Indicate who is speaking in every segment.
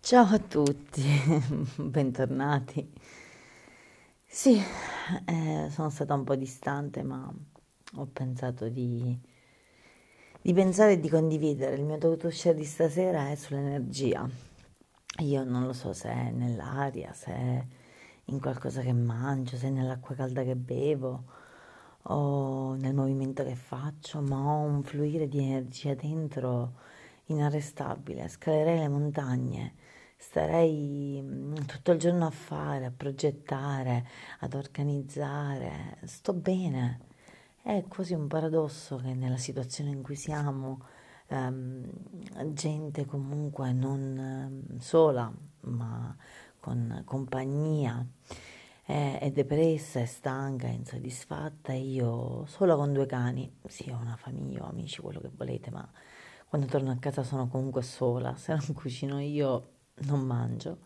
Speaker 1: Ciao a tutti, bentornati. Sì, eh, sono stata un po' distante, ma ho pensato di, di pensare e di condividere. Il mio dovuto uscire di stasera è sull'energia. Io non lo so se è nell'aria, se è in qualcosa che mangio, se è nell'acqua calda che bevo o nel movimento che faccio, ma ho un fluire di energia dentro inarrestabile. Scalerei le montagne, starei mm, tutto il giorno a fare, a progettare, ad organizzare. Sto bene. È quasi un paradosso che nella situazione in cui siamo, ehm, gente comunque non ehm, sola, ma con compagnia, è, è depressa, è stanca, è insoddisfatta io solo con due cani, sì ho una famiglia, ho amici, quello che volete, ma quando torno a casa sono comunque sola, se non cucino io non mangio.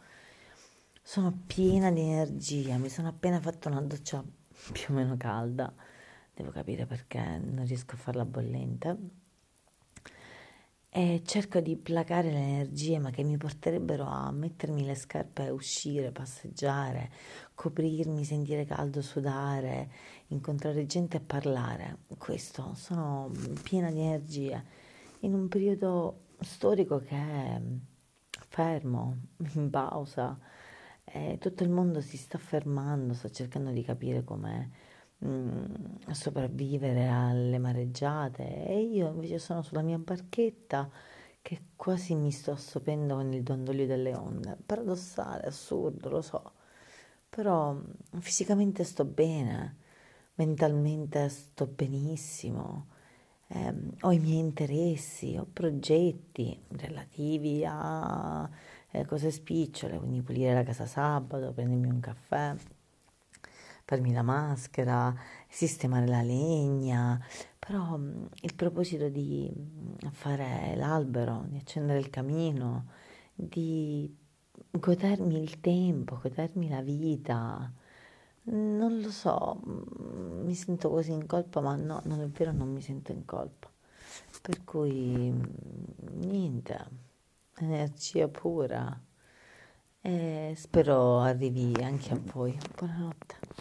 Speaker 1: Sono piena di energia, mi sono appena fatto una doccia più o meno calda, devo capire perché non riesco a farla bollente. E cerco di placare le energie, ma che mi porterebbero a mettermi le scarpe e uscire, passeggiare, coprirmi, sentire caldo, sudare, incontrare gente e parlare. Questo, sono piena di energie in un periodo storico che è fermo, in pausa. E tutto il mondo si sta fermando, sta cercando di capire come mm, sopravvivere alle mareggiate e io invece sono sulla mia barchetta che quasi mi sto assopendo con il dondolio delle onde. Paradossale, assurdo, lo so, però mm, fisicamente sto bene, mentalmente sto benissimo. Eh, ho i miei interessi, ho progetti relativi a eh, cose spicciole, quindi pulire la casa sabato, prendermi un caffè, farmi la maschera, sistemare la legna, però mm, il proposito di mm, fare l'albero, di accendere il camino, di godermi il tempo, godermi la vita, non lo so, mm, mi sento così in colpa, ma no, non è vero, non mi sento in colpa. Per cui niente, energia pura e spero arrivi anche a voi. Buonanotte.